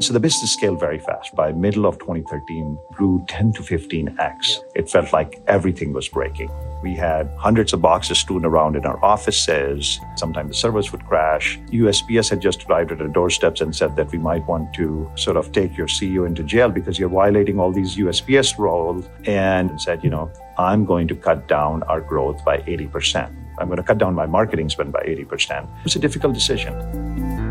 So the business scaled very fast. By middle of 2013, grew 10 to 15x. It felt like everything was breaking. We had hundreds of boxes strewn around in our offices. Sometimes the servers would crash. USPS had just arrived at our doorsteps and said that we might want to sort of take your CEO into jail because you're violating all these USPS rules. And said, you know, I'm going to cut down our growth by 80%. I'm going to cut down my marketing spend by 80%. It was a difficult decision.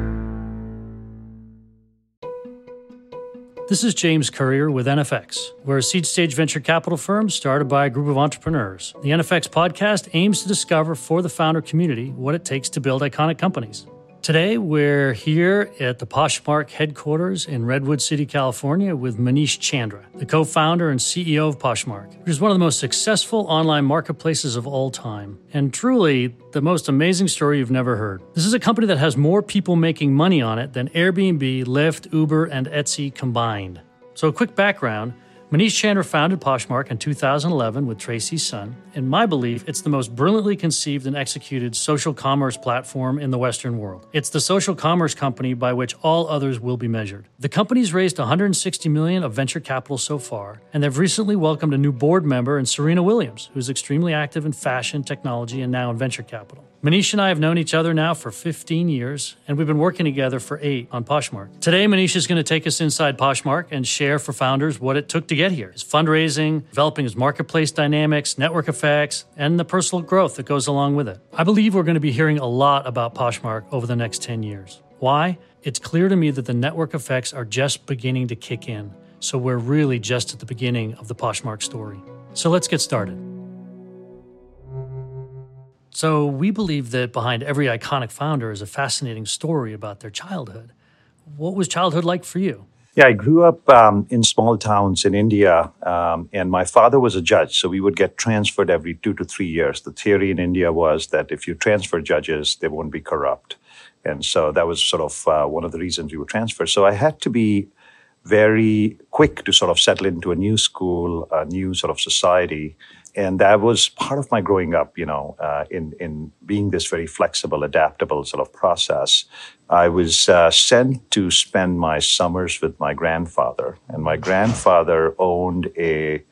This is James Currier with NFX. We're a seed stage venture capital firm started by a group of entrepreneurs. The NFX podcast aims to discover for the founder community what it takes to build iconic companies. Today, we're here at the Poshmark headquarters in Redwood City, California, with Manish Chandra, the co founder and CEO of Poshmark, which is one of the most successful online marketplaces of all time, and truly the most amazing story you've never heard. This is a company that has more people making money on it than Airbnb, Lyft, Uber, and Etsy combined. So, a quick background Manish Chandra founded Poshmark in 2011 with Tracy Sun. In my belief, it's the most brilliantly conceived and executed social commerce platform in the Western world. It's the social commerce company by which all others will be measured. The company's raised 160 million of venture capital so far, and they've recently welcomed a new board member in Serena Williams, who's extremely active in fashion, technology, and now in venture capital. Manish and I have known each other now for 15 years, and we've been working together for eight on Poshmark. Today, Manish is going to take us inside Poshmark and share for founders what it took to get here his fundraising, developing his marketplace dynamics, network effects, and the personal growth that goes along with it. I believe we're going to be hearing a lot about Poshmark over the next 10 years. Why? It's clear to me that the network effects are just beginning to kick in, so we're really just at the beginning of the Poshmark story. So let's get started. So, we believe that behind every iconic founder is a fascinating story about their childhood. What was childhood like for you? Yeah, I grew up um, in small towns in India, um, and my father was a judge, so we would get transferred every two to three years. The theory in India was that if you transfer judges, they won't be corrupt. And so that was sort of uh, one of the reasons we were transferred. So I had to be very quick to sort of settle into a new school, a new sort of society and that was part of my growing up you know uh, in in being this very flexible adaptable sort of process i was uh, sent to spend my summers with my grandfather and my grandfather owned a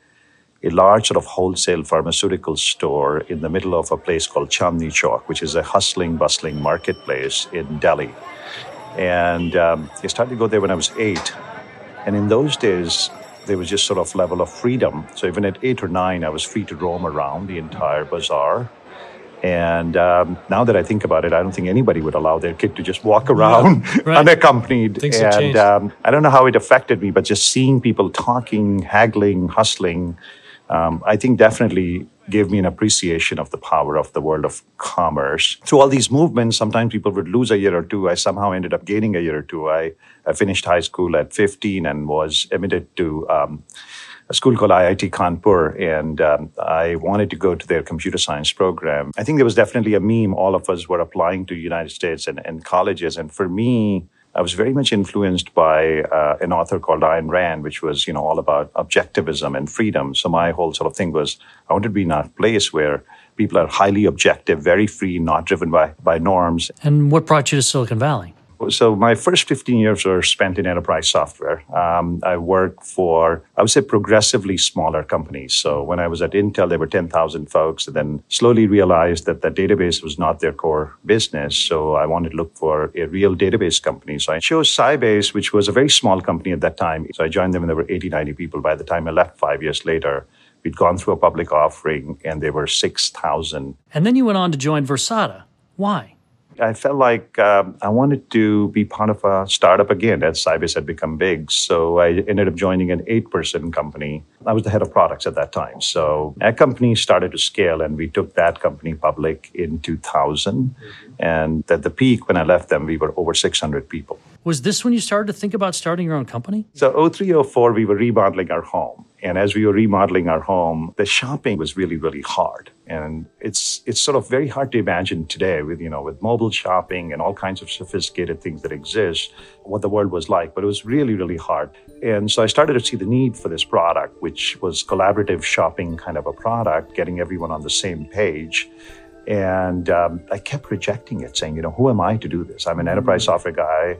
a large sort of wholesale pharmaceutical store in the middle of a place called Chandni Chowk, which is a hustling, bustling marketplace in Delhi. And um, I started to go there when I was eight. And in those days, there was just sort of level of freedom. So even at eight or nine, I was free to roam around the entire bazaar. And um, now that I think about it, I don't think anybody would allow their kid to just walk around yeah, right. unaccompanied. Things and um, I don't know how it affected me, but just seeing people talking, haggling, hustling, um, I think definitely gave me an appreciation of the power of the world of commerce. Through all these movements, sometimes people would lose a year or two. I somehow ended up gaining a year or two. I, I finished high school at 15 and was admitted to um, a school called IIT Kanpur, and um, I wanted to go to their computer science program. I think there was definitely a meme. All of us were applying to United States and, and colleges, and for me, I was very much influenced by uh, an author called Ayn Rand, which was, you know, all about objectivism and freedom. So my whole sort of thing was I wanted to be in a place where people are highly objective, very free, not driven by, by norms. And what brought you to Silicon Valley? So my first 15 years were spent in enterprise software. Um, I worked for, I would say, progressively smaller companies. So when I was at Intel, there were 10,000 folks, and then slowly realized that the database was not their core business. So I wanted to look for a real database company. So I chose Sybase, which was a very small company at that time. So I joined them, and there were 80, 90 people. By the time I left five years later, we'd gone through a public offering, and there were 6,000. And then you went on to join Versata. Why? I felt like um, I wanted to be part of a startup again as Sybase had become big. So I ended up joining an eight person company. I was the head of products at that time. So that company started to scale, and we took that company public in 2000. Mm-hmm. And at the peak, when I left them, we were over 600 people. Was this when you started to think about starting your own company? So 0304, we were remodeling our home. And as we were remodeling our home, the shopping was really, really hard. And it's it's sort of very hard to imagine today with, you know, with mobile shopping and all kinds of sophisticated things that exist, what the world was like. But it was really, really hard. And so I started to see the need for this product, which was collaborative shopping kind of a product, getting everyone on the same page. And um, I kept rejecting it, saying, you know, who am I to do this? I'm an enterprise software guy.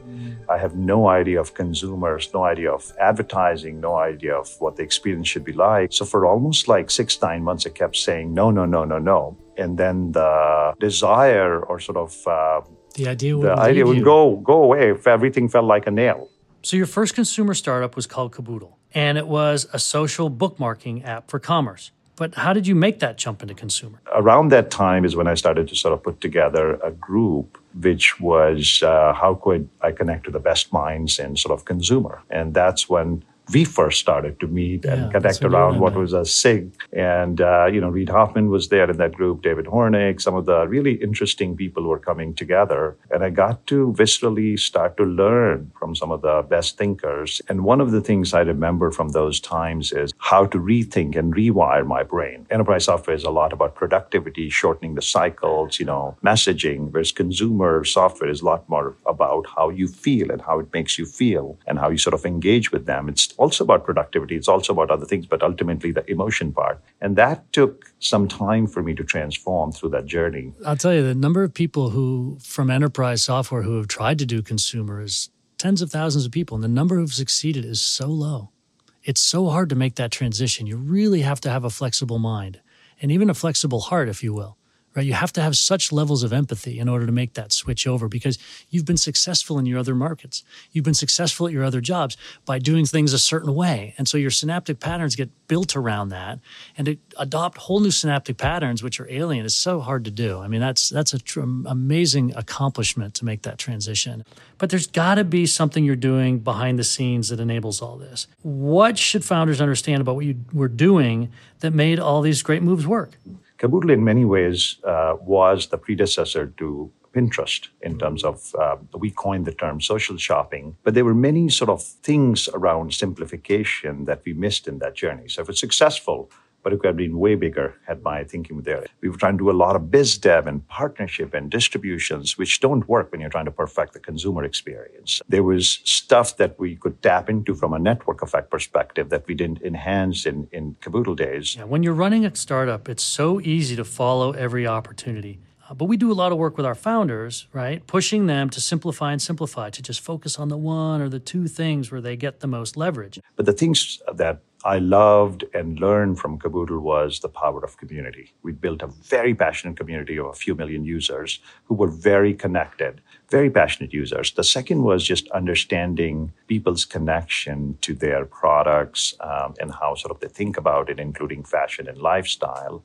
I have no idea of consumers, no idea of advertising, no idea of what the experience should be like. So for almost like six, nine months, I kept saying, no, no, no, no, no. And then the desire or sort of uh, the idea would, the idea would go go away if everything felt like a nail. So your first consumer startup was called Caboodle, and it was a social bookmarking app for commerce. But how did you make that jump into consumer? Around that time is when I started to sort of put together a group, which was uh, how could I connect to the best minds in sort of consumer, and that's when we first started to meet yeah, and connect around what was a SIG. And, uh, you know, Reid Hoffman was there in that group, David Hornik, some of the really interesting people were coming together. And I got to viscerally start to learn from some of the best thinkers. And one of the things I remember from those times is how to rethink and rewire my brain. Enterprise software is a lot about productivity, shortening the cycles, you know, messaging, whereas consumer software is a lot more about how you feel and how it makes you feel and how you sort of engage with them. It's also about productivity. It's also about other things, but ultimately the emotion part. And that took some time for me to transform through that journey. I'll tell you, the number of people who, from enterprise software, who have tried to do consumer is tens of thousands of people. And the number who've succeeded is so low. It's so hard to make that transition. You really have to have a flexible mind and even a flexible heart, if you will right? You have to have such levels of empathy in order to make that switch over because you've been successful in your other markets. You've been successful at your other jobs by doing things a certain way. And so your synaptic patterns get built around that. And to adopt whole new synaptic patterns, which are alien, is so hard to do. I mean, that's, that's an tr- amazing accomplishment to make that transition. But there's got to be something you're doing behind the scenes that enables all this. What should founders understand about what you were doing that made all these great moves work? Caboodle, in many ways, uh, was the predecessor to Pinterest in terms of, uh, we coined the term social shopping, but there were many sort of things around simplification that we missed in that journey. So if it's successful, but it could have been way bigger had my thinking there. We were trying to do a lot of biz dev and partnership and distributions, which don't work when you're trying to perfect the consumer experience. There was stuff that we could tap into from a network effect perspective that we didn't enhance in, in Caboodle days. Yeah, when you're running a startup, it's so easy to follow every opportunity. Uh, but we do a lot of work with our founders, right? Pushing them to simplify and simplify, to just focus on the one or the two things where they get the most leverage. But the things that I loved and learned from Caboodle was the power of community. We built a very passionate community of a few million users who were very connected, very passionate users. The second was just understanding people's connection to their products um, and how sort of they think about it, including fashion and lifestyle.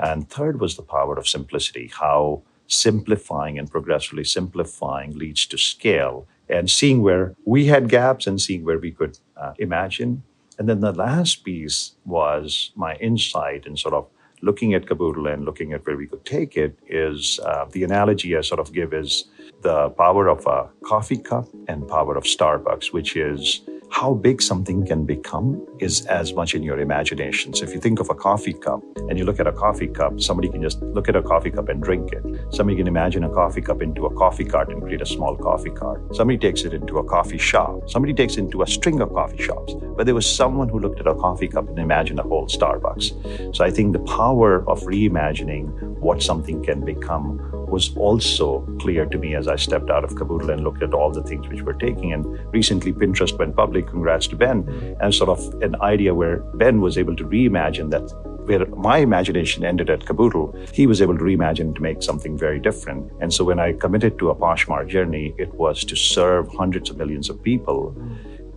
And third was the power of simplicity, how simplifying and progressively simplifying leads to scale and seeing where we had gaps and seeing where we could uh, imagine and then the last piece was my insight in sort of looking at Caboodle and looking at where we could take it is uh, the analogy I sort of give is the power of a coffee cup and power of Starbucks, which is how big something can become is as much in your imagination. So if you think of a coffee cup and you look at a coffee cup, somebody can just look at a coffee cup and drink it. Somebody can imagine a coffee cup into a coffee cart and create a small coffee cart. Somebody takes it into a coffee shop. Somebody takes it into a string of coffee shops. But there was someone who looked at a coffee cup and imagined a whole Starbucks. So I think the power of reimagining what something can become was also clear to me as I stepped out of Caboodle and looked at all the things which we're taking. And recently, Pinterest went public. Congrats to Ben. And sort of an idea where Ben was able to reimagine that where my imagination ended at Caboodle, he was able to reimagine to make something very different. And so when I committed to a Poshmark journey, it was to serve hundreds of millions of people,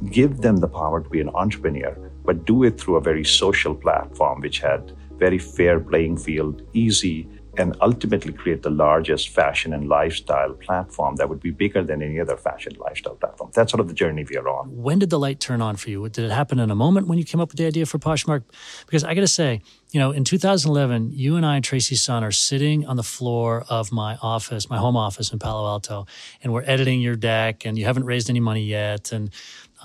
give them the power to be an entrepreneur, but do it through a very social platform which had very fair playing field, easy and ultimately create the largest fashion and lifestyle platform that would be bigger than any other fashion lifestyle platform. That's sort of the journey we are on. When did the light turn on for you? Did it happen in a moment when you came up with the idea for Poshmark? Because I got to say, you know, in 2011, you and I and Tracy Sun are sitting on the floor of my office, my home office in Palo Alto, and we're editing your deck, and you haven't raised any money yet, and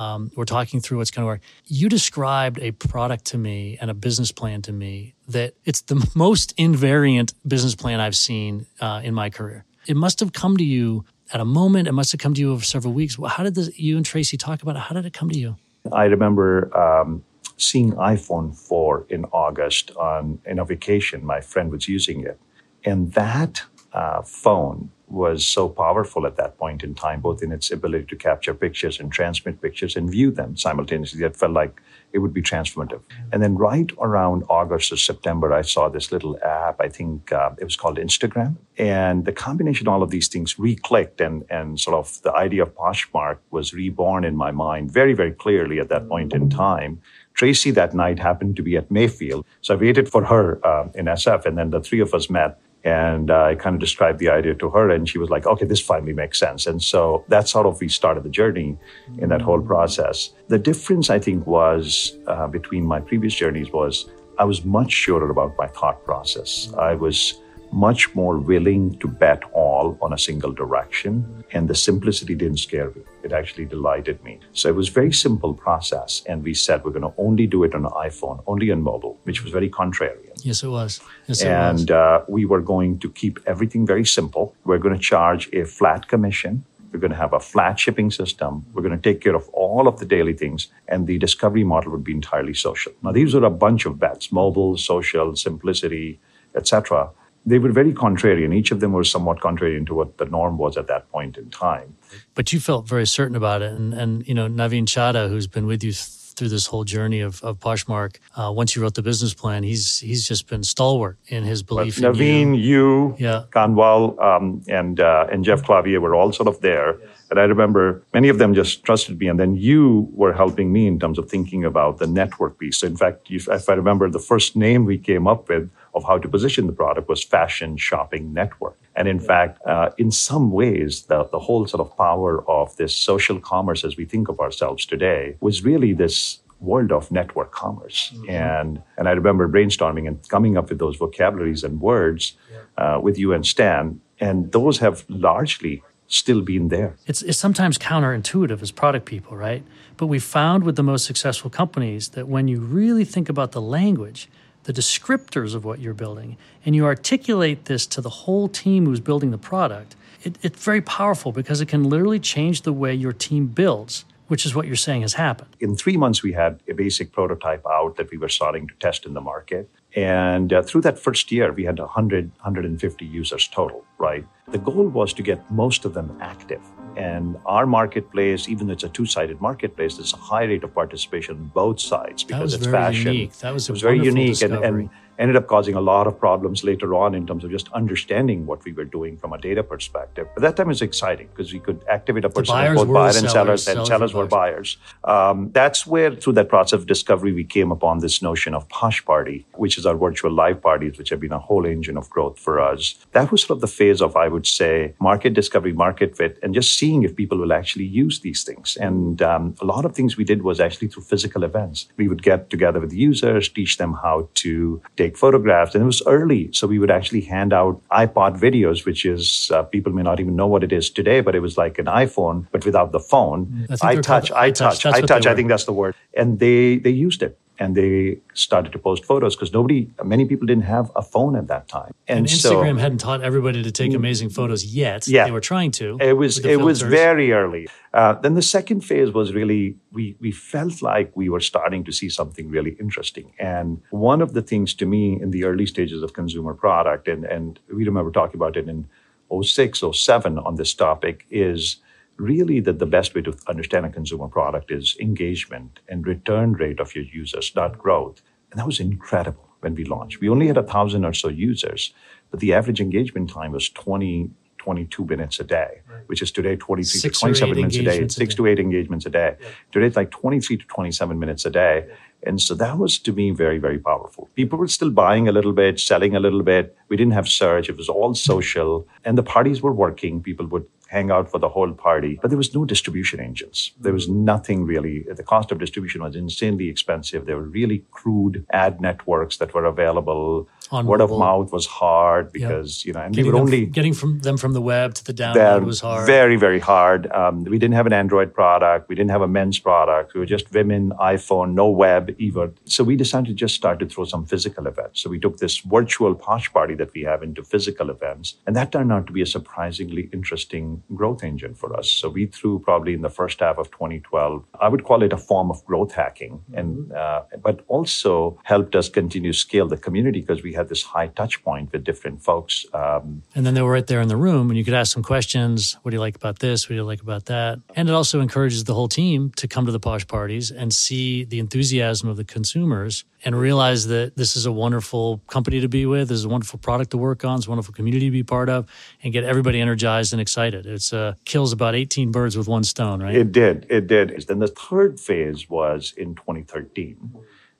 um, we're talking through what's going to work. You described a product to me and a business plan to me that it's the most invariant business plan I've seen uh, in my career. It must have come to you at a moment. It must have come to you over several weeks. How did this, you and Tracy talk about it? How did it come to you? I remember um, seeing iPhone 4 in August on in a vacation. My friend was using it, And that uh, phone was so powerful at that point in time, both in its ability to capture pictures and transmit pictures and view them simultaneously. It felt like it would be transformative. And then right around August or September, I saw this little app. I think uh, it was called Instagram. And the combination of all of these things re-clicked and, and sort of the idea of Poshmark was reborn in my mind very, very clearly at that point in time. Tracy that night happened to be at Mayfield. So I waited for her uh, in SF, and then the three of us met and uh, I kind of described the idea to her, and she was like, okay, this finally makes sense. And so that's sort of we started the journey in that whole process. The difference, I think, was uh, between my previous journeys was I was much surer about my thought process. I was much more willing to bet all on a single direction. And the simplicity didn't scare me. It actually delighted me. So it was a very simple process. And we said we're going to only do it on iPhone, only on mobile, which was very contrarian. Yes, it was. Yes, it and uh, we were going to keep everything very simple. We're going to charge a flat commission. We're going to have a flat shipping system. We're going to take care of all of the daily things, and the discovery model would be entirely social. Now, these are a bunch of bets: mobile, social, simplicity, etc they were very contrarian. Each of them was somewhat contrarian to what the norm was at that point in time. But you felt very certain about it. And, and you know, Navin Chaddha, who's been with you th- through this whole journey of, of Poshmark, uh, once you wrote the business plan, he's he's just been stalwart in his belief well, Navin, you, you yeah. Kanwal, um, and, uh, and Jeff Clavier were all sort of there. Yes. And I remember many of them just trusted me. And then you were helping me in terms of thinking about the network piece. So in fact, if I remember, the first name we came up with of how to position the product was fashion shopping network. And in fact, uh, in some ways, the, the whole sort of power of this social commerce as we think of ourselves today was really this world of network commerce. Mm-hmm. And, and I remember brainstorming and coming up with those vocabularies and words uh, with you and Stan. And those have largely still been there. It's, it's sometimes counterintuitive as product people, right? But we found with the most successful companies that when you really think about the language, the descriptors of what you're building, and you articulate this to the whole team who's building the product, it, it's very powerful because it can literally change the way your team builds which is what you're saying has happened. In three months, we had a basic prototype out that we were starting to test in the market. And uh, through that first year, we had 100, 150 users total, right? The goal was to get most of them active. And our marketplace, even though it's a two-sided marketplace, there's a high rate of participation on both sides because it's fashion. Unique. That was, it was very unique and, and, ended up causing a lot of problems later on in terms of just understanding what we were doing from a data perspective. But that time was exciting because we could activate a person both buyers and sellers, and sellers were buyers. Um, that's where, through that process of discovery, we came upon this notion of Posh Party, which is our virtual live parties, which have been a whole engine of growth for us. That was sort of the phase of, I would say, market discovery, market fit, and just seeing if people will actually use these things. And um, a lot of things we did was actually through physical events. We would get together with users, teach them how to take take photographs. And it was early. So we would actually hand out iPod videos, which is, uh, people may not even know what it is today, but it was like an iPhone, but without the phone. I, touch, I touch, I touch. I think that's the word. And they, they used it and they started to post photos because nobody, many people didn't have a phone at that time. And, and Instagram so, hadn't taught everybody to take mm. amazing photos yet. Yeah, they were trying to. It was it filters. was very early. Uh, then the second phase was really we we felt like we were starting to see something really interesting. And one of the things to me in the early stages of consumer product, and and we remember talking about it in 06, 07 on this topic, is really that the best way to understand a consumer product is engagement and return rate of your users, not growth. And that was incredible when we launched. We only had a thousand or so users, but the average engagement time was 20, 22 minutes a day, right. which is today 23 Six to 27 minutes a day, six to eight engagements a day. Yeah. Today it's like 23 to 27 minutes a day. Yeah. And so that was to me very, very powerful. People were still buying a little bit, selling a little bit. We didn't have search. It was all social. And the parties were working. People would hang out for the whole party. But there was no distribution engines. There was nothing really. The cost of distribution was insanely expensive. There were really crude ad networks that were available. On Word mobile. of mouth was hard because, you know, and getting we were only. Getting from them from the web to the download was hard. Very, very hard. Um, we didn't have an Android product. We didn't have a men's product. We were just women, iPhone, no web, even. So we decided to just start to throw some physical events. So we took this virtual posh party that we have into physical events. And that turned out to be a surprisingly interesting growth engine for us. So we threw probably in the first half of 2012, I would call it a form of growth hacking, and mm-hmm. uh, but also helped us continue to scale the community because we had this high touch point with different folks. Um, and then they were right there in the room, and you could ask some questions. What do you like about this? What do you like about that? And it also encourages the whole team to come to the posh parties and see the enthusiasm of the consumers and realize that this is a wonderful company to be with, this is a wonderful product to work on, it's a wonderful community to be part of, and get everybody energized and excited. It's uh, kills about 18 birds with one stone, right? It did. It did. Then the third phase was in 2013.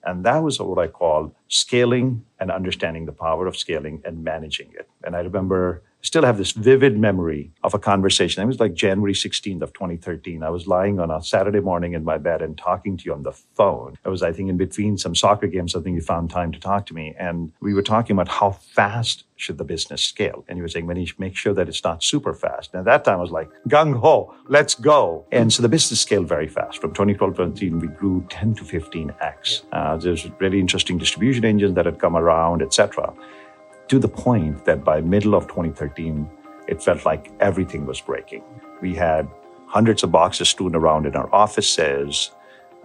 And that was what I call scaling and understanding the power of scaling and managing it. And I remember still have this vivid memory of a conversation. It was like January 16th of 2013. I was lying on a Saturday morning in my bed and talking to you on the phone. I was, I think, in between some soccer games, I think you found time to talk to me. And we were talking about how fast should the business scale. And you were saying, you make sure that it's not super fast. And at that time, I was like, gung ho, let's go. And so the business scaled very fast. From 2012 to 2013, we grew 10 to 15x. Uh, there's really interesting distribution engines that had come around, etc to the point that by middle of 2013, it felt like everything was breaking. We had hundreds of boxes strewn around in our offices.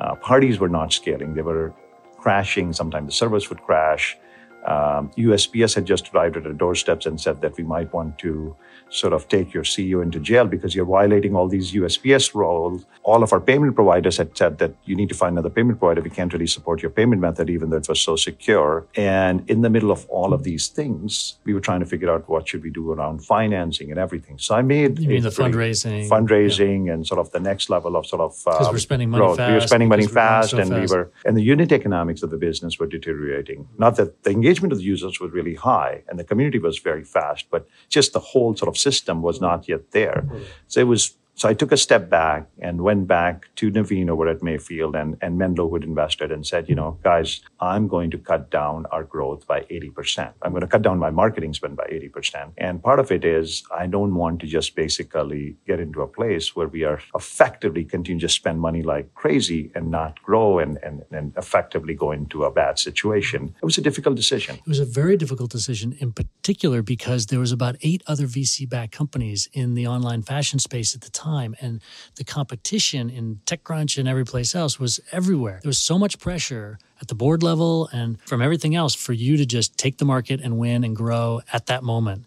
Uh, parties were not scaling. They were crashing. Sometimes the servers would crash. Um, USPS had just arrived at our doorsteps and said that we might want to sort of take your CEO into jail because you're violating all these USPS rules. All of our payment providers had said that you need to find another payment provider. We can't really support your payment method, even though it was so secure. And in the middle of all of these things, we were trying to figure out what should we do around financing and everything. So I made you mean the fundraising, fundraising, yeah. and sort of the next level of sort of because um, we're spending money growth. fast. We were spending money fast, so and fast. we were and the unit economics of the business were deteriorating. Not that the engagement of the users was really high and the community was very fast, but just the whole sort of system was not yet there. Mm-hmm. So it was so I took a step back and went back to Navin over at Mayfield and, and Menlo, who had invested, and said, you know, guys, I'm going to cut down our growth by 80%. I'm going to cut down my marketing spend by 80%. And part of it is I don't want to just basically get into a place where we are effectively continue to spend money like crazy and not grow and, and, and effectively go into a bad situation. It was a difficult decision. It was a very difficult decision in particular because there was about eight other VC-backed companies in the online fashion space at the time time. And the competition in TechCrunch and every place else was everywhere. There was so much pressure at the board level and from everything else for you to just take the market and win and grow at that moment.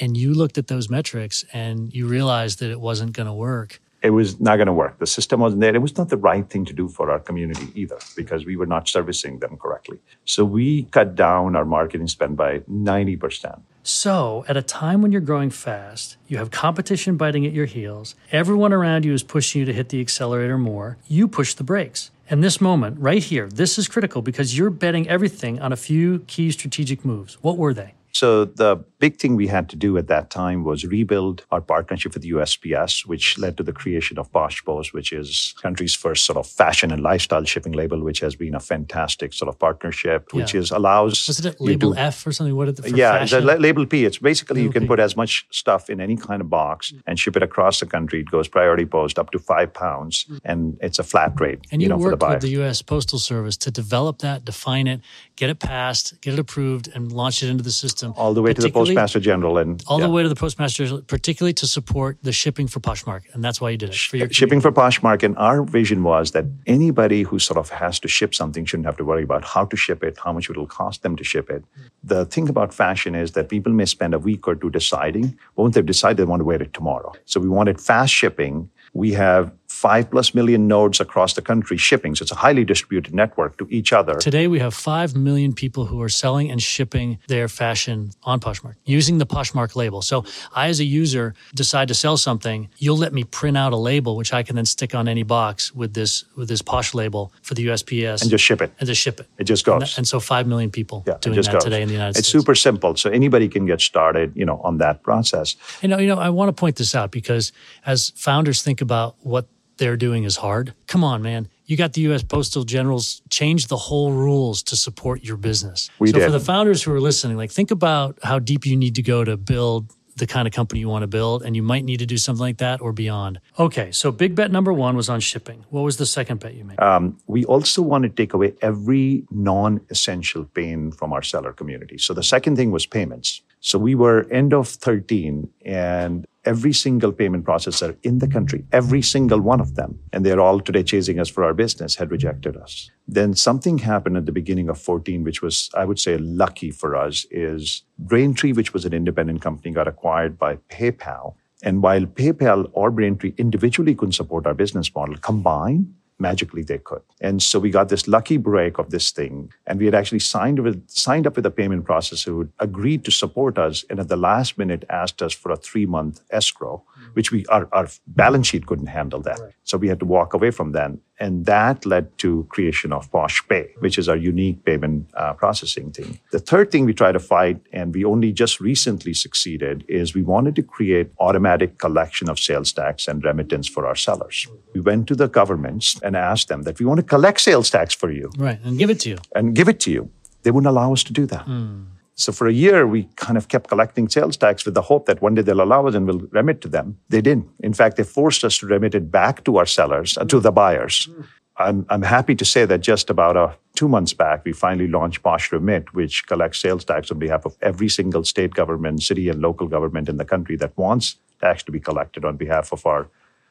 And you looked at those metrics and you realized that it wasn't going to work it was not going to work. The system wasn't there. It was not the right thing to do for our community either because we were not servicing them correctly. So we cut down our marketing spend by 90%. So, at a time when you're growing fast, you have competition biting at your heels, everyone around you is pushing you to hit the accelerator more, you push the brakes. And this moment, right here, this is critical because you're betting everything on a few key strategic moves. What were they? So the big thing we had to do at that time was rebuild our partnership with USPS, which led to the creation of Posh Post, which is country's first sort of fashion and lifestyle shipping label, which has been a fantastic sort of partnership, yeah. which is allows was it label to, F or something? What did the yeah, the label P. It's basically label you can P. put as much stuff in any kind of box mm. and ship it across the country. It goes priority post up to five pounds, mm. and it's a flat rate. And you, you know, worked the with the U.S. Postal Service to develop that, define it, get it passed, get it approved, and launch it into the system all the way to the Postmaster General and all yeah. the way to the Postmaster General, particularly to support the shipping for Poshmark, and that's why you did it for your shipping for Poshmark. And our vision was that anybody who sort of has to ship something shouldn't have to worry about how to ship it, how much it will cost them to ship it. The thing about fashion is that people may spend a week or two deciding, but once they've decided they want to wear it tomorrow. So we wanted fast shipping. We have five plus million nodes across the country shipping. So it's a highly distributed network to each other. Today, we have five million people who are selling and shipping their fashion on Poshmark using the Poshmark label. So I, as a user, decide to sell something. You'll let me print out a label, which I can then stick on any box with this with this Posh label for the USPS and just ship it. And just ship it. It just goes. And, that, and so five million people yeah, doing that goes. today in the United it's States. It's super simple. So anybody can get started, you know, on that process. You know, you know, I want to point this out because as founders think about what they're doing is hard. Come on, man. You got the U.S. Postal Generals change the whole rules to support your business. We so did. for the founders who are listening, like think about how deep you need to go to build the kind of company you want to build, and you might need to do something like that or beyond. Okay, so big bet number one was on shipping. What was the second bet you made? Um, we also want to take away every non essential pain from our seller community. So the second thing was payments. So we were end of 13 and every single payment processor in the country, every single one of them, and they're all today chasing us for our business, had rejected us. Then something happened at the beginning of 14, which was, I would say, lucky for us, is Braintree, which was an independent company, got acquired by PayPal. And while PayPal or Braintree individually couldn't support our business model, combined, magically they could. And so we got this lucky break of this thing. And we had actually signed with signed up with a payment processor who agreed to support us and at the last minute asked us for a three month escrow, mm-hmm. which we our, our balance sheet couldn't handle that. Right. So we had to walk away from that. And that led to creation of Posh Pay, which is our unique payment uh, processing thing. The third thing we try to fight, and we only just recently succeeded, is we wanted to create automatic collection of sales tax and remittance for our sellers. We went to the governments and asked them that we want to collect sales tax for you. Right, and give it to you. And give it to you. They wouldn't allow us to do that. Mm. So for a year, we kind of kept collecting sales tax with the hope that one day they'll allow us and we'll remit to them. They didn't. In fact, they forced us to remit it back to our sellers, uh, to the buyers. I'm, I'm happy to say that just about uh, two months back, we finally launched Posh Remit, which collects sales tax on behalf of every single state government, city, and local government in the country that wants tax to be collected on behalf of our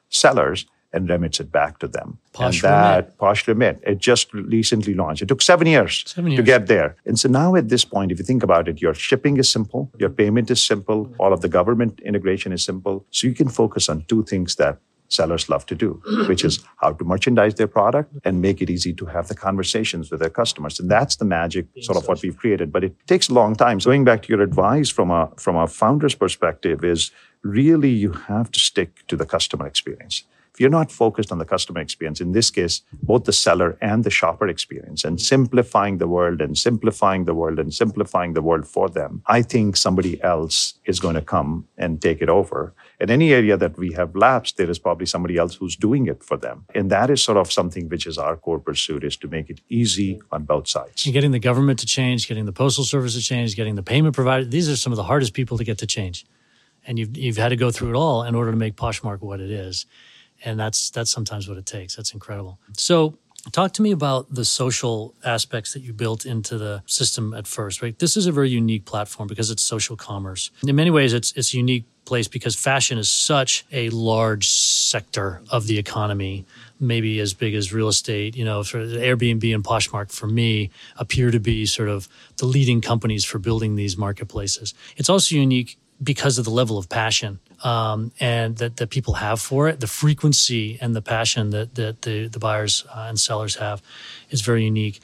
sellers and remits it back to them. Posh and that remit. Posh Remit, it just recently launched. It took seven years, seven years, to get there. And so now at this point, if you think about it, your shipping is simple, your payment is simple, all of the government integration is simple. So you can focus on two things that sellers love to do, which is how to merchandise their product and make it easy to have the conversations with their customers. And that's the magic sort of what we've created. But it takes a long time. So going back to your advice from a from a founder's perspective is really you have to stick to the customer experience if you're not focused on the customer experience, in this case, both the seller and the shopper experience, and simplifying the world and simplifying the world and simplifying the world for them, I think somebody else is going to come and take it over. In any area that we have lapsed, there is probably somebody else who's doing it for them. And that is sort of something which is our core pursuit is to make it easy on both sides. And getting the government to change, getting the postal service to change, getting the payment provider, these are some of the hardest people to get to change. And you've, you've had to go through it all in order to make Poshmark what it is and that's that's sometimes what it takes. That's incredible. So Talk to me about the social aspects that you built into the system at first, right? This is a very unique platform because it's social commerce. In many ways, it's it's a unique place because fashion is such a large sector of the economy, maybe as big as real estate. You know, of Airbnb and Poshmark for me appear to be sort of the leading companies for building these marketplaces. It's also unique because of the level of passion um, and that, that people have for it, the frequency and the passion that, that the, the buyers uh, and sellers have is very unique.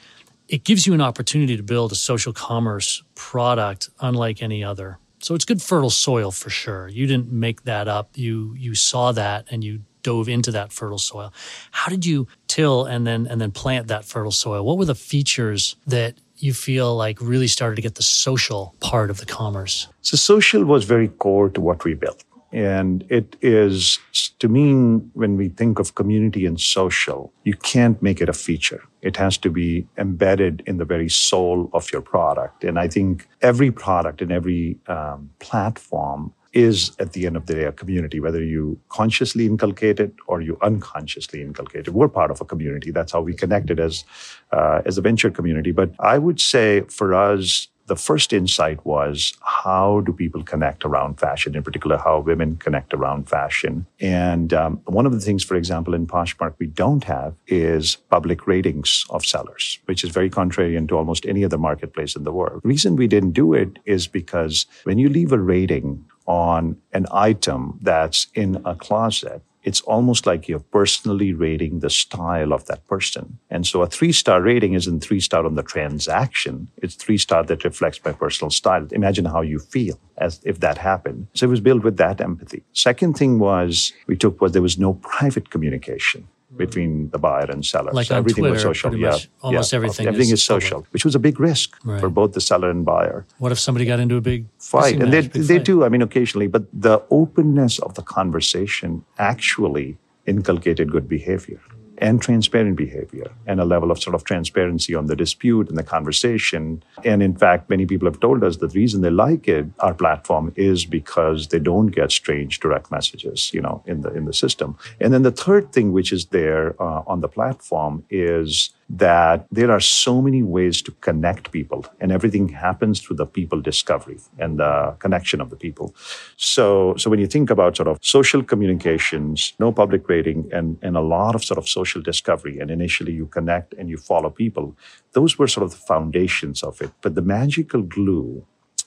It gives you an opportunity to build a social commerce product unlike any other. So it's good fertile soil for sure. You didn't make that up. You you saw that and you dove into that fertile soil. How did you till and then and then plant that fertile soil? What were the features that you feel like really started to get the social part of the commerce? So social was very core to what we built. And it is, to me, when we think of community and social, you can't make it a feature. It has to be embedded in the very soul of your product. And I think every product and every um, platform is at the end of the day a community, whether you consciously inculcate it or you unconsciously inculcate it. We're part of a community. That's how we connected as uh, as a venture community. But I would say for us, the first insight was how do people connect around fashion, in particular, how women connect around fashion. And um, one of the things, for example, in Poshmark we don't have is public ratings of sellers, which is very contrarian to almost any other marketplace in the world. The reason we didn't do it is because when you leave a rating on an item that's in a closet, it's almost like you're personally rating the style of that person. And so a three star rating isn't three star on the transaction. It's three star that reflects my personal style. Imagine how you feel as if that happened. So it was built with that empathy. Second thing was we took was there was no private communication Mm. between the buyer and seller. Like so on everything Twitter, was social. yeah, much almost yeah. everything Everything is is social, public. which was a big risk Right. for both the seller and buyer. What if somebody got into a big Fight, and they big they fight? do. I mean, occasionally, but the openness of the conversation actually inculcated good behavior and transparent behavior and a level of sort of transparency on the dispute and the conversation. And in fact, many people have told us that the reason they like it, our platform, is because they don't get strange direct messages, you know, in the in the system. And then the third thing which is there uh, on the platform is that there are so many ways to connect people, and everything happens through the people discovery and the connection of the people. So, so when you think about sort of social communications, no public rating, and, and a lot of sort of social discovery, and initially you connect and you follow people, those were sort of the foundations of it. But the magical glue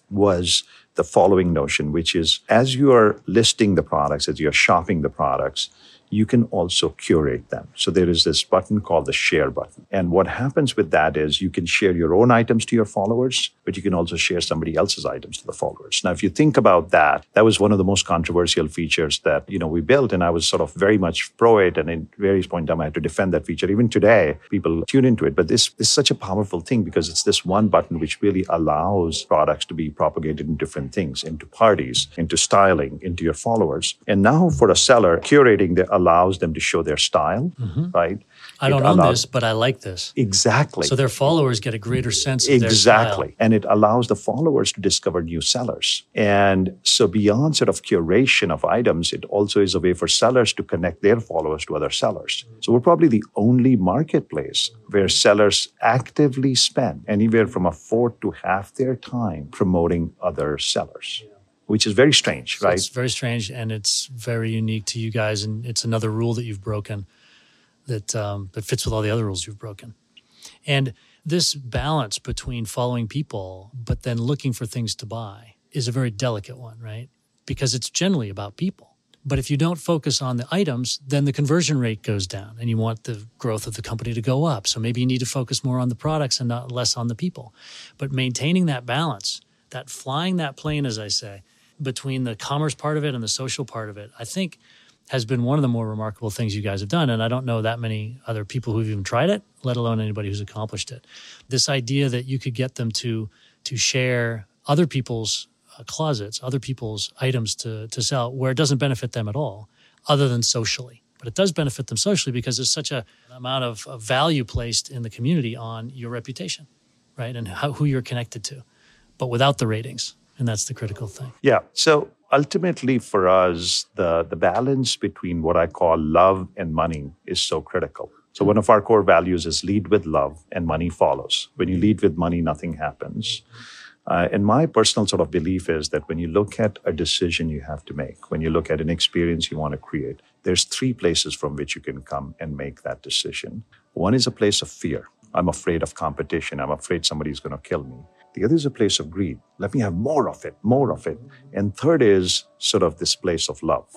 was the following notion, which is as you are listing the products, as you're shopping the products, you can also curate them. So there is this button called the share button. And what happens with that is you can share your own items to your followers, but you can also share somebody else's items to the followers. Now, if you think about that, that was one of the most controversial features that, you know, we built. And I was sort of very much pro it. And in various points in time, I had to defend that feature. Even today, people tune into it. But this, this is such a powerful thing because it's this one button which really allows products to be propagated in different things, into parties, into styling, into your followers. And now for a seller, curating the allows them to show their style, mm-hmm. right? I don't know this, but I like this. Exactly. So their followers get a greater sense of exactly. And it allows the followers to discover new sellers. And so beyond sort of curation of items, it also is a way for sellers to connect their followers to other sellers. So we're probably the only marketplace where sellers actively spend anywhere from a fourth to half their time promoting other sellers which is very strange, so right? It's very strange, and it's very unique to you guys, and it's another rule that you've broken that um, that fits with all the other rules you've broken. And this balance between following people but then looking for things to buy is a very delicate one, right? Because it's generally about people. But if you don't focus on the items, then the conversion rate goes down and you want the growth of the company to go up. So maybe you need to focus more on the products and not less on the people. But maintaining that balance, that flying that plane, as I say, between the commerce part of it and the social part of it, I think has been one of the more remarkable things you guys have done. And I don't know that many other people who've even tried it, let alone anybody who's accomplished it. This idea that you could get them to to share other people's uh, closets, other people's items to to sell, where it doesn't benefit them at all, other than socially. But it does benefit them socially because there's such a, amount of, of value placed in the community on your reputation, right, and how, who you're connected to. But without the ratings, and that's the critical thing. Yeah. So ultimately, for us, the, the balance between what I call love and money is so critical. So one of our core values is lead with love and money follows. When you lead with money, nothing happens. Uh, and my personal sort of belief is that when you look at a decision you have to make, when you look at an experience you want to create, there's three places from which you can come and make that decision. One is a place of fear. I'm afraid of competition. I'm afraid somebody's going to kill me. The other is a place of greed. Let me have more of it, more of it. And third is sort of this place of love.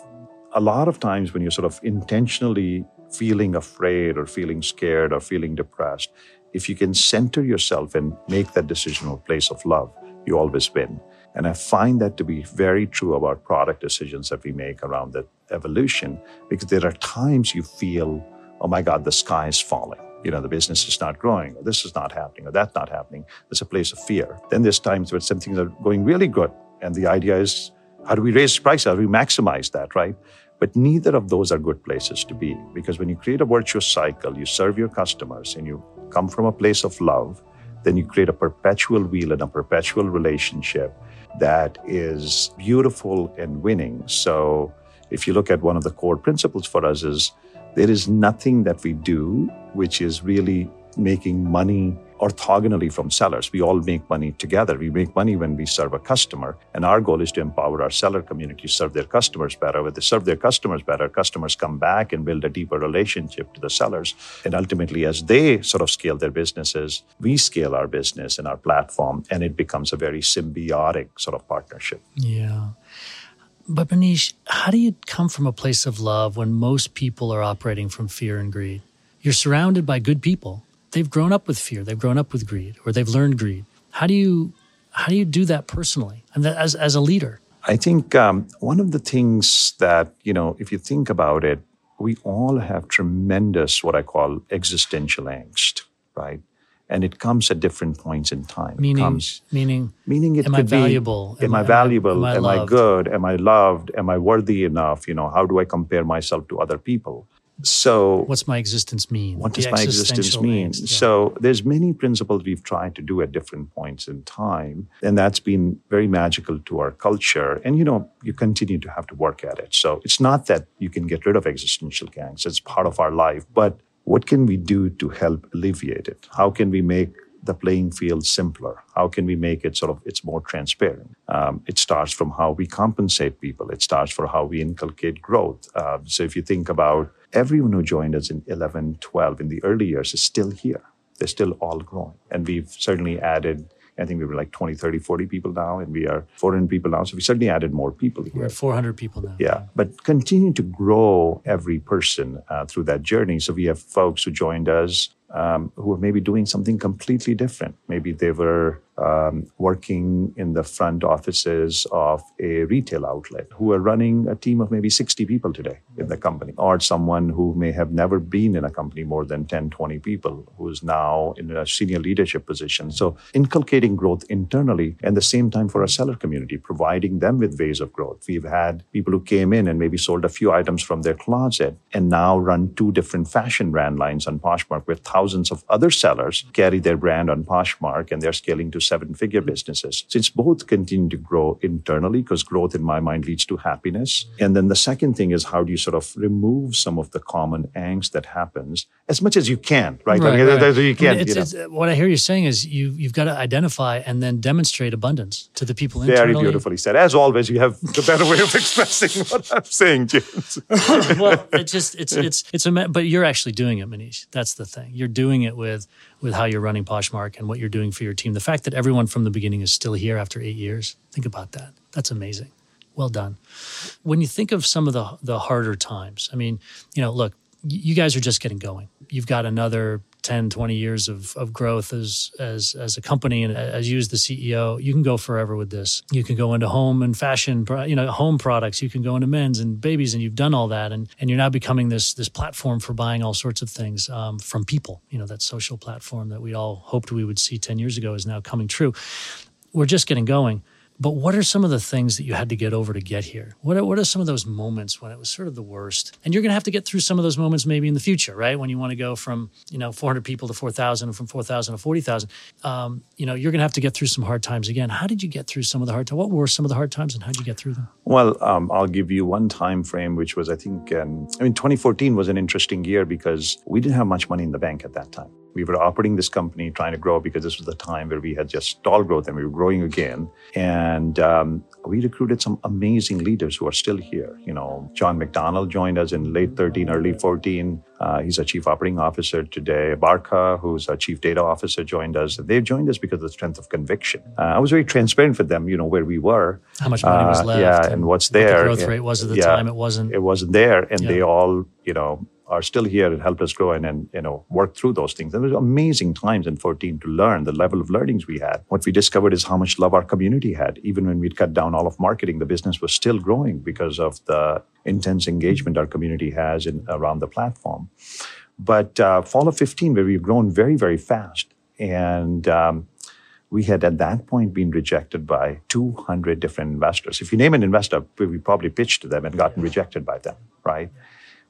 A lot of times when you're sort of intentionally feeling afraid or feeling scared or feeling depressed, if you can center yourself and make that decision a place of love, you always win. And I find that to be very true about product decisions that we make around the evolution, because there are times you feel, oh my God, the sky is falling you know, the business is not growing, or this is not happening, or that's not happening. There's a place of fear. Then there's times when some things are going really good. And the idea is, how do we raise prices? How do we maximize that, right? But neither of those are good places to be because when you create a virtuous cycle, you serve your customers and you come from a place of love, then you create a perpetual wheel and a perpetual relationship that is beautiful and winning. So if you look at one of the core principles for us is there is nothing that we do which is really making money orthogonally from sellers. We all make money together. We make money when we serve a customer. And our goal is to empower our seller community to serve their customers better. When they serve their customers better, customers come back and build a deeper relationship to the sellers. And ultimately, as they sort of scale their businesses, we scale our business and our platform, and it becomes a very symbiotic sort of partnership. Yeah. But Manish, how do you come from a place of love when most people are operating from fear and greed? You're surrounded by good people. They've grown up with fear, they've grown up with greed, or they've learned greed. How do you how do you do that personally and as as a leader? I think um, one of the things that you know, if you think about it, we all have tremendous what I call existential angst, right? And it comes at different points in time. Meaning, it comes, meaning, meaning it am could I valuable? Be, am, am I valuable? Am, I, am I good? Am I loved? Am I worthy enough? You know, how do I compare myself to other people? So, what's my existence mean? What does my existence mean? yeah. So, there's many principles we've tried to do at different points in time, and that's been very magical to our culture. And you know, you continue to have to work at it. So, it's not that you can get rid of existential angst; it's part of our life, but what can we do to help alleviate it? How can we make the playing field simpler? How can we make it sort of it's more transparent? Um, it starts from how we compensate people. It starts for how we inculcate growth. Uh, so if you think about everyone who joined us in 11, 12 in the early years is still here. They're still all growing, and we've certainly added. I think we were like 20, 30, 40 people now, and we are 400 people now. So we certainly added more people here. We're at 400 people now. Yeah, but continue to grow every person uh, through that journey. So we have folks who joined us um, who were maybe doing something completely different. Maybe they were um, working in the front offices of a retail outlet who are running a team of maybe 60 people today in the company, or someone who may have never been in a company more than 10, 20 people who's now in a senior leadership position. So inculcating growth internally and the same time for our seller community, providing them with ways of growth. We've had people who came in and maybe sold a few items from their closet and now run two different fashion brand lines on Poshmark where thousands of other sellers carry their brand on Poshmark and they're scaling to seven figure mm-hmm. businesses. So it's both continue to grow internally because growth in my mind leads to happiness. And then the second thing is how do you sort of remove some of the common angst that happens as much as you can, right? right, I mean, right. You can. It's, you know. it's, what I hear you saying is you, you've got to identify and then demonstrate abundance to the people in Very internally. beautifully said. As always, you have the better way of expressing what I'm saying, James. well, it just it's it's it's a but you're actually doing it, Manish. That's the thing. You're doing it with with how you're running Poshmark and what you're doing for your team. The fact that everyone from the beginning is still here after eight years. Think about that. That's amazing. Well done. When you think of some of the the harder times, I mean, you know, look, you guys are just getting going. You've got another 10, 20 years of, of growth as, as, as a company and as you as the CEO, you can go forever with this. You can go into home and fashion, you know, home products. You can go into men's and babies and you've done all that. And, and you're now becoming this, this platform for buying all sorts of things um, from people. You know, that social platform that we all hoped we would see 10 years ago is now coming true. We're just getting going. But what are some of the things that you had to get over to get here? What are, what are some of those moments when it was sort of the worst? And you're going to have to get through some of those moments maybe in the future, right? When you want to go from you know 400 people to 4,000, and from 4,000 to 40,000, um, you know you're going to have to get through some hard times again. How did you get through some of the hard times? What were some of the hard times, and how did you get through them? Well, um, I'll give you one time frame, which was I think um, I mean 2014 was an interesting year because we didn't have much money in the bank at that time we were operating this company trying to grow because this was the time where we had just stalled growth and we were growing again. And um, we recruited some amazing leaders who are still here. You know john mcdonald joined us in late 13 early 14 uh, he's a chief operating officer today. Barkha who's a chief data officer joined us. They joined us because of the strength of conviction. Uh, i was very transparent with them you know where we were. How much money was uh, left yeah and, and what's there what the growth rate was at the yeah, time it wasn't it wasn't there. And yeah. they all you know are still here and helped us grow and, and you know work through those things. And it was amazing times in 14 to learn the level of learnings we had. What we discovered is how much love our community had. Even when we'd cut down all of marketing, the business was still growing because of the intense engagement our community has in around the platform. But uh, fall of 15, where we've grown very, very fast, and um, we had at that point been rejected by 200 different investors. If you name an investor, we probably pitched to them and gotten rejected by them, right?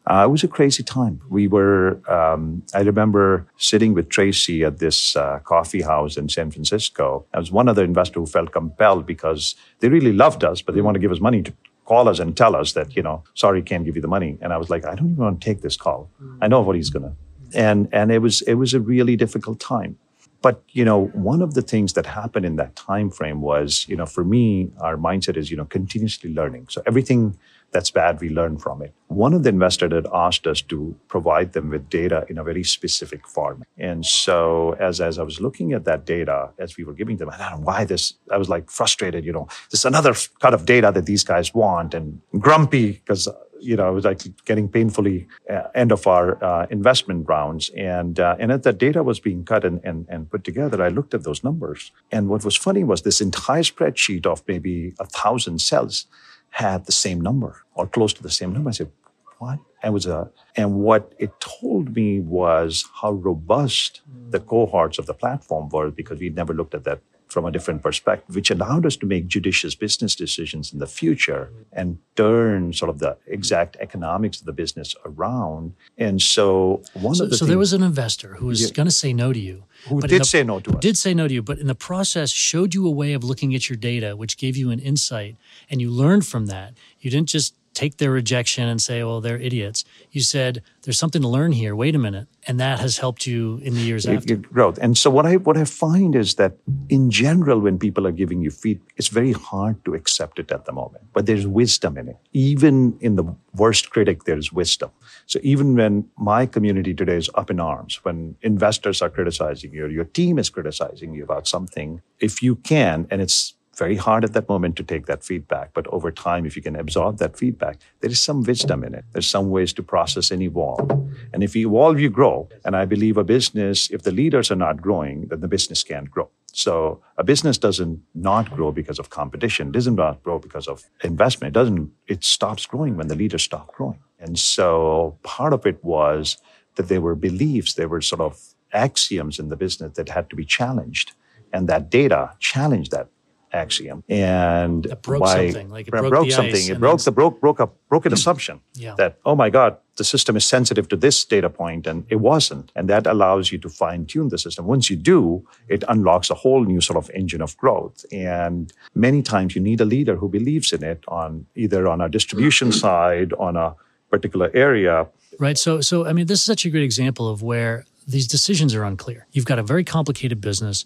Uh, it was a crazy time. We were, um, I remember sitting with Tracy at this uh, coffee house in San Francisco. There was one other investor who felt compelled because they really loved us, but they want to give us money to call us and tell us that, you know, sorry, can't give you the money. And I was like, I don't even want to take this call. I know what he's going to. And, and it was, it was a really difficult time. But you know, one of the things that happened in that time frame was, you know, for me, our mindset is, you know, continuously learning. So everything that's bad, we learn from it. One of the investors had asked us to provide them with data in a very specific format. And so as, as I was looking at that data, as we were giving them, I don't know why this, I was like frustrated, you know, this another cut of data that these guys want and grumpy because you know, it was like getting painfully uh, end of our uh, investment rounds. And, uh, and as that data was being cut and, and, and put together, I looked at those numbers. And what was funny was this entire spreadsheet of maybe a thousand cells had the same number or close to the same number. I said, what? And was a, and what it told me was how robust the cohorts of the platform were because we'd never looked at that from a different perspective, which allowed us to make judicious business decisions in the future and turn sort of the exact economics of the business around. And so one so, of the so things, there was an investor who was yeah. going to say no to you, who did the, say no to us, did say no to you, but in the process showed you a way of looking at your data, which gave you an insight, and you learned from that. You didn't just take their rejection and say, well, they're idiots. You said, there's something to learn here. Wait a minute. And that has helped you in the years It- after. it growth. And so what I what I find is that in general, when people are giving you feedback, it's very hard to accept it at the moment. But there's wisdom in it. Even in the worst critic, there is wisdom. So even when my community today is up in arms, when investors are criticizing you, or your team is criticizing you about something, if you can, and it's very hard at that moment to take that feedback. But over time, if you can absorb that feedback, there is some wisdom in it. There's some ways to process and evolve. And if you evolve, you grow. And I believe a business, if the leaders are not growing, then the business can't grow. So a business doesn't not grow because of competition, doesn't not grow because of investment. It doesn't, it stops growing when the leaders stop growing. And so part of it was that there were beliefs, there were sort of axioms in the business that had to be challenged. And that data challenged that axiom and That broke why- something, like it broke, broke something. It broke then- the broke broke up broke an hmm. assumption Yeah. that oh my god the system is sensitive to this data point and it wasn't and that allows you to fine tune the system once you do it unlocks a whole new sort of engine of growth and many times you need a leader who believes in it on either on a distribution side on a particular area Right. So, so I mean, this is such a great example of where these decisions are unclear. You've got a very complicated business.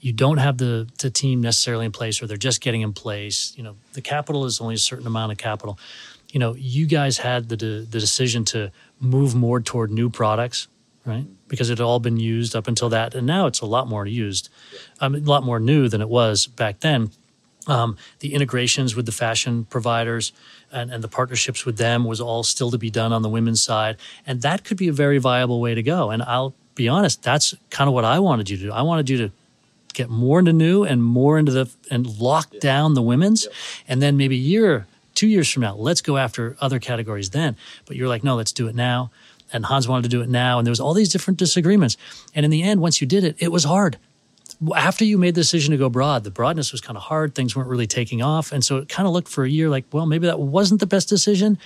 You don't have the the team necessarily in place, or they're just getting in place. You know, the capital is only a certain amount of capital. You know, you guys had the de- the decision to move more toward new products, right? Because it had all been used up until that, and now it's a lot more used, um, a lot more new than it was back then um, the integrations with the fashion providers and, and the partnerships with them was all still to be done on the women's side. And that could be a very viable way to go. And I'll be honest, that's kind of what I wanted you to do. I wanted you to get more into new and more into the and lock down the women's. And then maybe a year, two years from now, let's go after other categories then. But you're like, no, let's do it now. And Hans wanted to do it now. And there was all these different disagreements. And in the end, once you did it, it was hard after you made the decision to go broad, the broadness was kind of hard. Things weren't really taking off. And so it kind of looked for a year like, well, maybe that wasn't the best decision.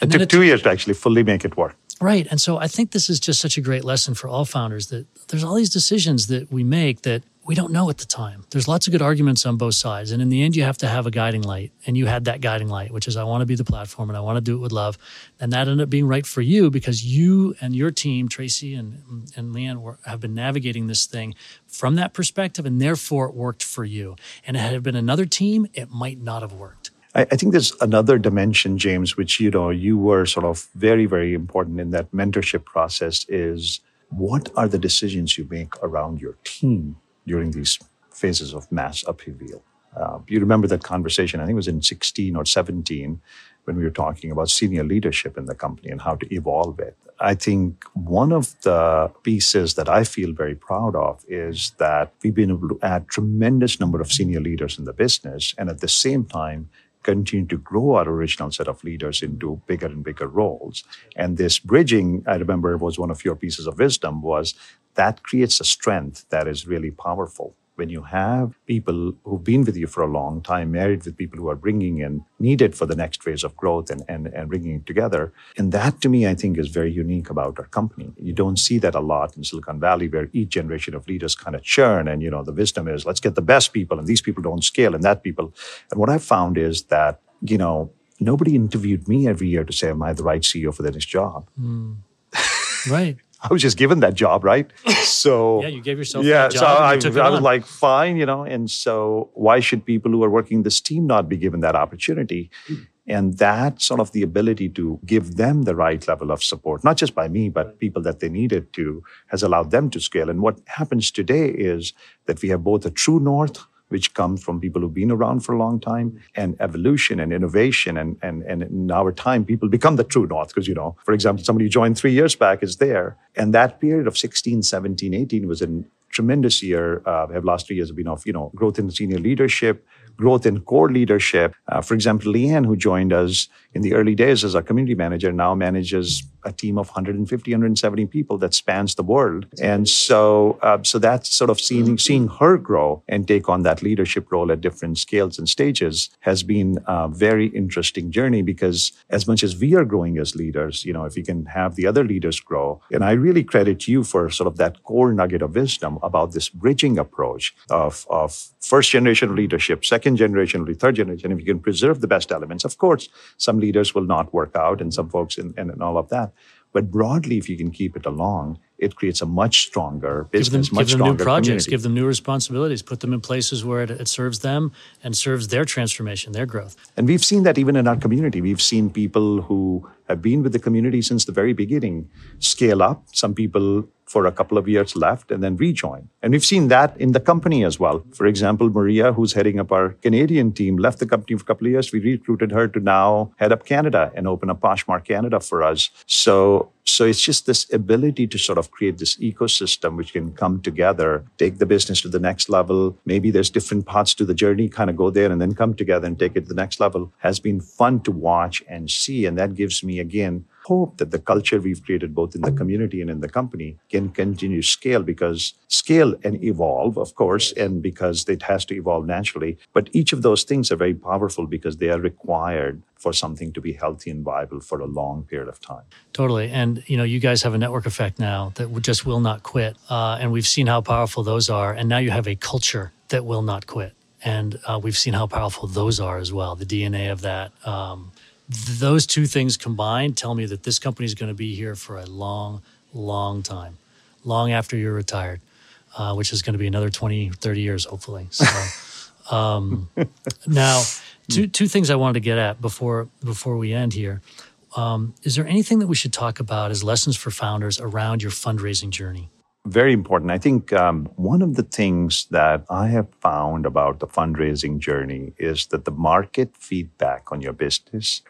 it took then two years to actually fully make it work Right. And so I think this is just such a great lesson for all founders that there's all these decisions that we make that we don't know at the time. There's lots of good arguments on both sides. And in the end, you have to have a guiding light. And you had that guiding light, which is I want to be the platform and I want to do it with love. And that ended up being right for you because you and your team, Tracy and, and Leanne, were, have been navigating this thing from that perspective. And therefore, it worked for you. And had it been another team, it might not have worked. I, I think there's another dimension, James, which you know you were sort of very, very important in that mentorship process. Is what are the decisions you make around your team during these phases of mass upheaval? Uh, you remember that conversation? I think it was in 16 or 17 when we were talking about senior leadership in the company and how to evolve it. I think one of the pieces that I feel very proud of is that we've been able to add tremendous number of senior leaders in the business, and at the same time continue to grow our original set of leaders into bigger and bigger roles. And this bridging, I remember, was one of your pieces of wisdom was that creates a strength that is really powerful. When you have people who've been with you for a long time, married with people who are bringing in needed for the next phase of growth and, and, and bringing it together. And that to me, I think is very unique about our company. You don't see that a lot in Silicon Valley where each generation of leaders kind of churn and, you know, the wisdom is let's get the best people and these people don't scale and that people. And what I've found is that, you know, nobody interviewed me every year to say, am I the right CEO for the next job? Hmm. Right. I was just given that job, right? So Yeah, you gave yourself yeah. that job so I, I was like, fine, you know. And so why should people who are working this team not be given that opportunity? Hmm. And that sort of the ability to give them the right level of support, not just by me, but people that they needed to, has allowed them to scale. And what happens today is that we have both a true north which comes from people who've been around for a long time, and evolution and innovation. And, and, and in our time, people become the true north because, you know, for example, somebody who joined three years back is there. And that period of 16, 17, 18 was a tremendous year. Uh, have last three years have been of, you know, growth in senior leadership, growth in core leadership. Uh, for example, Leanne, who joined us in the early days as a community manager, now manages a team of 150, 170 people that spans the world. And so, uh, so that's sort of seeing, seeing her grow and take on that leadership role at different scales and stages has been a very interesting journey because as much as we are growing as leaders, you know, if you can have the other leaders grow, and I really credit you for sort of that core nugget of wisdom about this bridging approach of, of first generation leadership, second second generation, or third generation. If you can preserve the best elements, of course, some leaders will not work out and some folks and, and, and all of that. But broadly, if you can keep it along, it creates a much stronger business, give them, much give them stronger new projects, community. give them new responsibilities, put them in places where it, it serves them and serves their transformation, their growth. And we've seen that even in our community. We've seen people who have been with the community since the very beginning scale up. Some people for a couple of years left and then rejoin. And we've seen that in the company as well. For example, Maria, who's heading up our Canadian team, left the company for a couple of years. We recruited her to now head up Canada and open up Poshmark Canada for us. So so it's just this ability to sort of create this ecosystem which can come together, take the business to the next level. Maybe there's different parts to the journey, kind of go there and then come together and take it to the next level has been fun to watch and see. And that gives me, again, hope that the culture we've created both in the community and in the company can continue to scale because scale and evolve, of course, and because it has to evolve naturally. But each of those things are very powerful because they are required for something to be healthy and viable for a long period of time. Totally. And, you know, you guys have a network effect now that just will not quit. Uh, and we've seen how powerful those are. And now you have a culture that will not quit. And uh, we've seen how powerful those are as well, the DNA of that. Um, those two things combined tell me that this company is going to be here for a long, long time, long after you're retired, uh, which is going to be another 20, 30 years, hopefully. So, um, now, two, two things I wanted to get at before, before we end here. Um, is there anything that we should talk about as lessons for founders around your fundraising journey? Very important. I think um, one of the things that I have found about the fundraising journey is that the market feedback on your business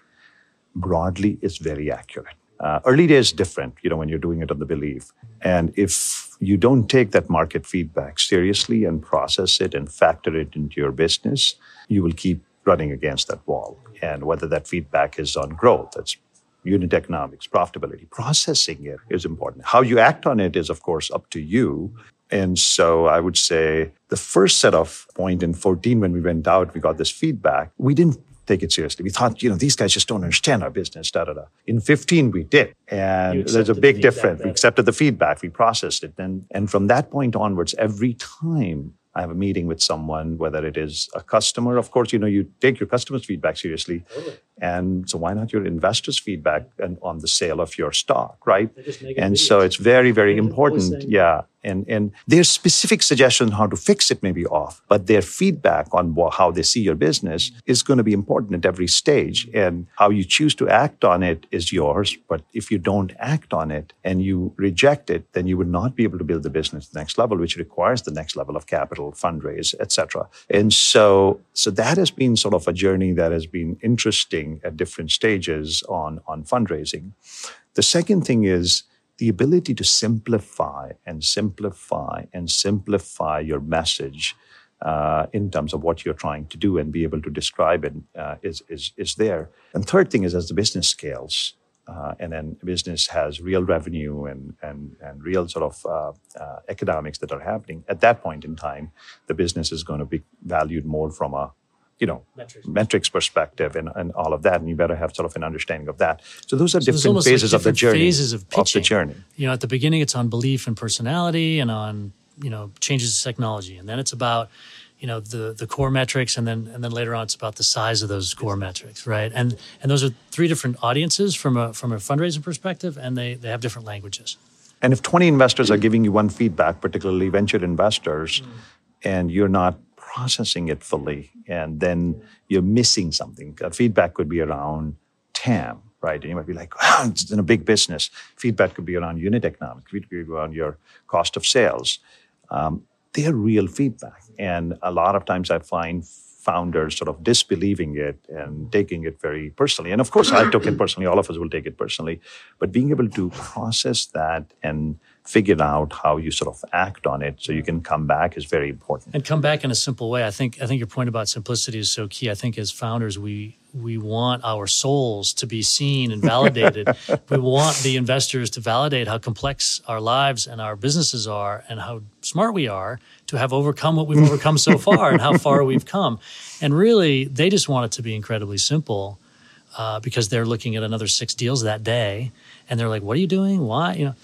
broadly is very accurate. Uh, early days different, you know, when you're doing it on the belief. And if you don't take that market feedback seriously and process it and factor it into your business, you will keep running against that wall. And whether that feedback is on growth, that's unit economics, profitability, processing it is important. How you act on it is, of course, up to you. And so I would say the first set of point in 14, when we went out, we got this feedback. We didn't take it seriously. We thought, you know, these guys just don't understand our business, da da da. In 15, we did. And there's a big difference. We accepted the feedback, we processed it. And, and from that point onwards, every time I have a meeting with someone, whether it is a customer, of course, you know, you take your customer's feedback seriously. Totally. And so why not your investors' feedback and on the sale of your stock, right? And so it's very, very important. Yeah. And, and their specific suggestion how to fix it may be off, but their feedback on how they see your business is going to be important at every stage. And how you choose to act on it is yours. But if you don't act on it and you reject it, then you would not be able to build the business to the next level, which requires the next level of capital, fundraise, etc. And so, so that has been sort of a journey that has been interesting at different stages on, on fundraising. The second thing is the ability to simplify and simplify and simplify your message uh, in terms of what you're trying to do and be able to describe it uh, is is, is there. And third thing is as the business scales, uh, and then business has real revenue and and and real sort of uh, uh, economics that are happening. At that point in time, the business is going to be valued more from a you know metrics, metrics perspective and, and all of that and you better have sort of an understanding of that. So those are so different phases like different of the journey phases of, pitching. of the journey. You know at the beginning it's on belief and personality and on you know changes to technology. And then it's about you know the the core metrics and then and then later on it's about the size of those core metrics right? And and those are three different audiences from a from a fundraising perspective and they they have different languages. And if 20 investors are giving you one feedback particularly venture investors mm. and you're not processing it fully, and then you're missing something. Uh, feedback could be around TAM, right? And you might be like, oh, it's in a big business. Feedback could be around unit economics, feedback could be around your cost of sales. Um, they're real feedback. And a lot of times I find founders sort of disbelieving it and taking it very personally. And of course, I took it personally. All of us will take it personally. But being able to process that and figure out how you sort of act on it so you can come back is very important. And come back in a simple way. I think i think your point about simplicity is so key. I think as founders we we want our souls to be seen and validated. We want the investors to validate how complex our lives and our businesses are and how smart we are to have overcome what we've overcome so far and how far we've come. And really they just want it to be incredibly simple uh, because they're looking at another six deals that day and they're like what are you doing? Why? You know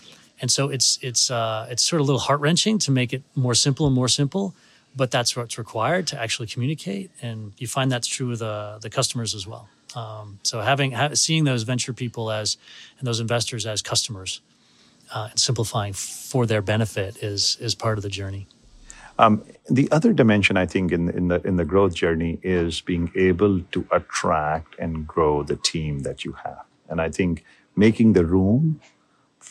and so it's it's uh, it's sort of a little heart wrenching to make it more simple and more simple. but that's what's required to actually communicate. And you find that's true with the, the customers as well. Um, so having ha- seeing those venture people as and those investors as customers uh, and simplifying for their benefit is is part of the journey. Um, the other dimension, I think, in, in the in the growth journey is being able to attract and grow the team that you have, and I think making the room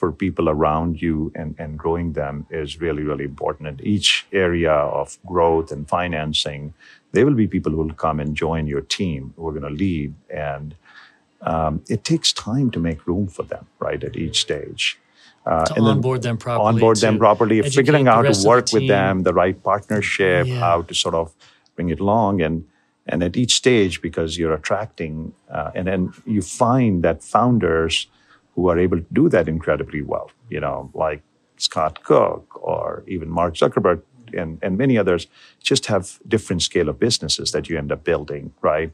for people around you and, and growing them is really, really important. And each area of growth and financing, there will be people who will come and join your team who are going to lead. And um, it takes time to make room for them, right, at each stage. Uh, to and onboard them properly. Onboard them properly, figuring out how to work the with them, the right partnership, yeah. how to sort of bring it along. And, and at each stage, because you're attracting, uh, and then you find that founders – who are able to do that incredibly well, you know, like Scott Cook or even Mark Zuckerberg and, and many others just have different scale of businesses that you end up building, right?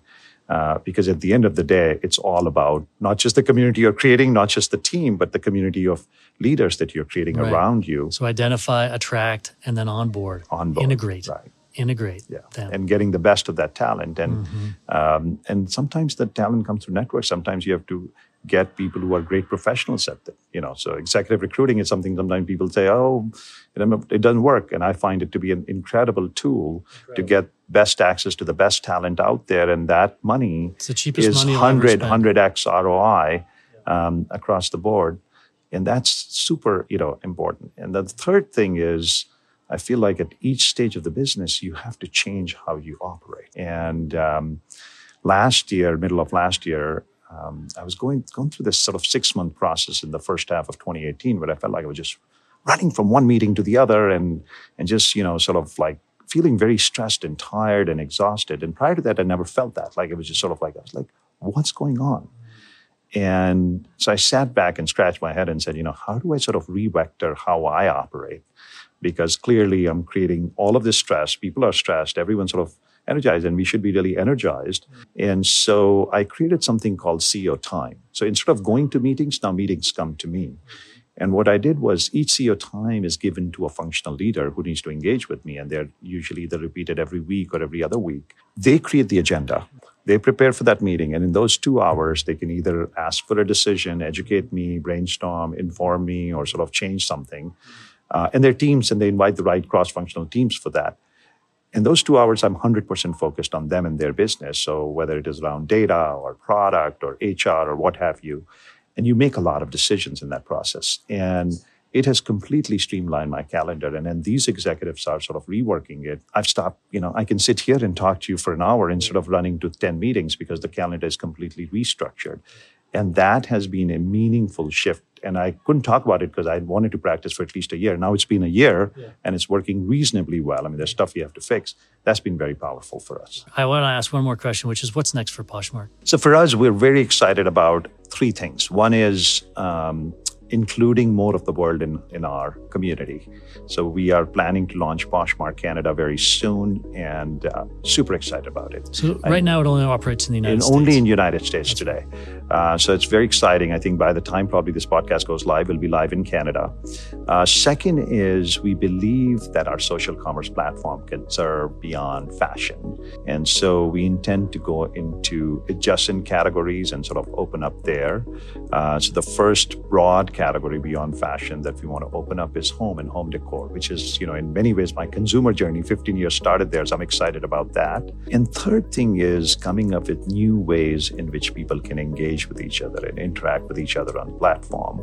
Uh, because at the end of the day, it's all about not just the community you're creating, not just the team, but the community of leaders that you're creating right. around you. So identify, attract, and then onboard, onboard integrate. Right integrate yeah. them. and getting the best of that talent and mm-hmm. um, and sometimes the talent comes through networks sometimes you have to get people who are great professionals at it. You know, so executive recruiting is something sometimes people say, "Oh, it doesn't work," and I find it to be an incredible tool incredible. to get best access to the best talent out there, and that money is money 100 100x ROI um, across the board, and that's super you know important. And the third thing is. I feel like at each stage of the business, you have to change how you operate. And um, last year, middle of last year, um, I was going going through this sort of six month process in the first half of 2018, where I felt like I was just running from one meeting to the other, and and just you know sort of like feeling very stressed and tired and exhausted. And prior to that, I never felt that. Like it was just sort of like I was like, what's going on? And so I sat back and scratched my head and said, you know, how do I sort of revector how I operate? Because clearly I'm creating all of this stress. People are stressed. Everyone's sort of energized and we should be really energized. Mm. And so I created something called CEO time. So instead of going to meetings, now meetings come to me. Mm-hmm. And what I did was each CEO time is given to a functional leader who needs to engage with me. And they're usually they're repeated every week or every other week. They create the agenda. They prepare for that meeting. And in those two hours, they can either ask for a decision, educate me, brainstorm, inform me, or sort of change something. Mm-hmm. Uh, and their teams, and they invite the right cross functional teams for that in those two hours, I'm 100% focused on them and their business. So whether it is around data or product or HR or what have you, and you make a lot of decisions in that process. And it has completely streamlined my calendar. And then these executives are sort of reworking it. I've stopped, you know, I can sit here and talk to you for an hour instead of running to 10 meetings because the calendar is completely restructured. And that has been a meaningful shift. And I couldn't talk about it because I wanted to practice for at least a year. Now it's been a year yeah. and it's working reasonably well. I mean, there's stuff you have to fix. That's been very powerful for us. I want to ask one more question, which is what's next for Poshmark? So for us, we're very excited about three things. One is um, including more of the world in, in our community. So we are planning to launch Poshmark Canada very soon and uh, super excited about it. So right and, now it only operates in the United in, States? Only in the United States That's today. Uh, so it's very exciting. I think by the time probably this podcast goes live, it'll be live in Canada. Uh, second is we believe that our social commerce platform can serve beyond fashion. And so we intend to go into adjacent categories and sort of open up there. Uh, so the first broad category beyond fashion that we want to open up is home and home decor, which is, you know, in many ways my consumer journey, 15 years started there. So I'm excited about that. And third thing is coming up with new ways in which people can engage with each other and interact with each other on platform.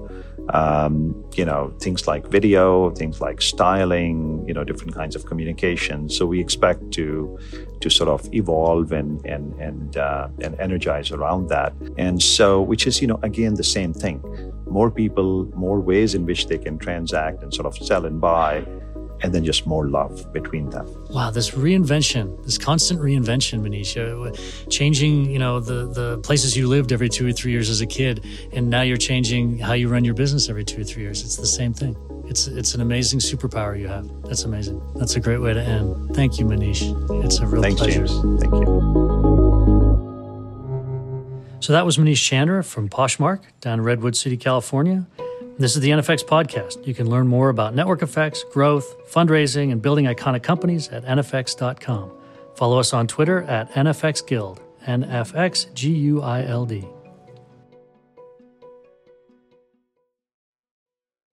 Um, you know, things like video, things like styling, you know, different kinds of communication. So we expect to to sort of evolve and and and uh, and energize around that. And so, which is, you know, again the same thing more people, more ways in which they can transact and sort of sell and buy, and then just more love between them. Wow, this reinvention, this constant reinvention, Manisha, changing, you know, the the places you lived every two or three years as a kid, and now you're changing how you run your business every two or three years. It's the same thing. It's it's an amazing superpower you have. That's amazing. That's a great way to end. Thank you, Manish. It's a real Thanks, pleasure. James. Thank you. So that was Manish Chandra from Poshmark down in Redwood City, California. This is the NFX podcast. You can learn more about network effects, growth, fundraising, and building iconic companies at nfx.com. Follow us on Twitter at NFX Guild, NFX G U I L D.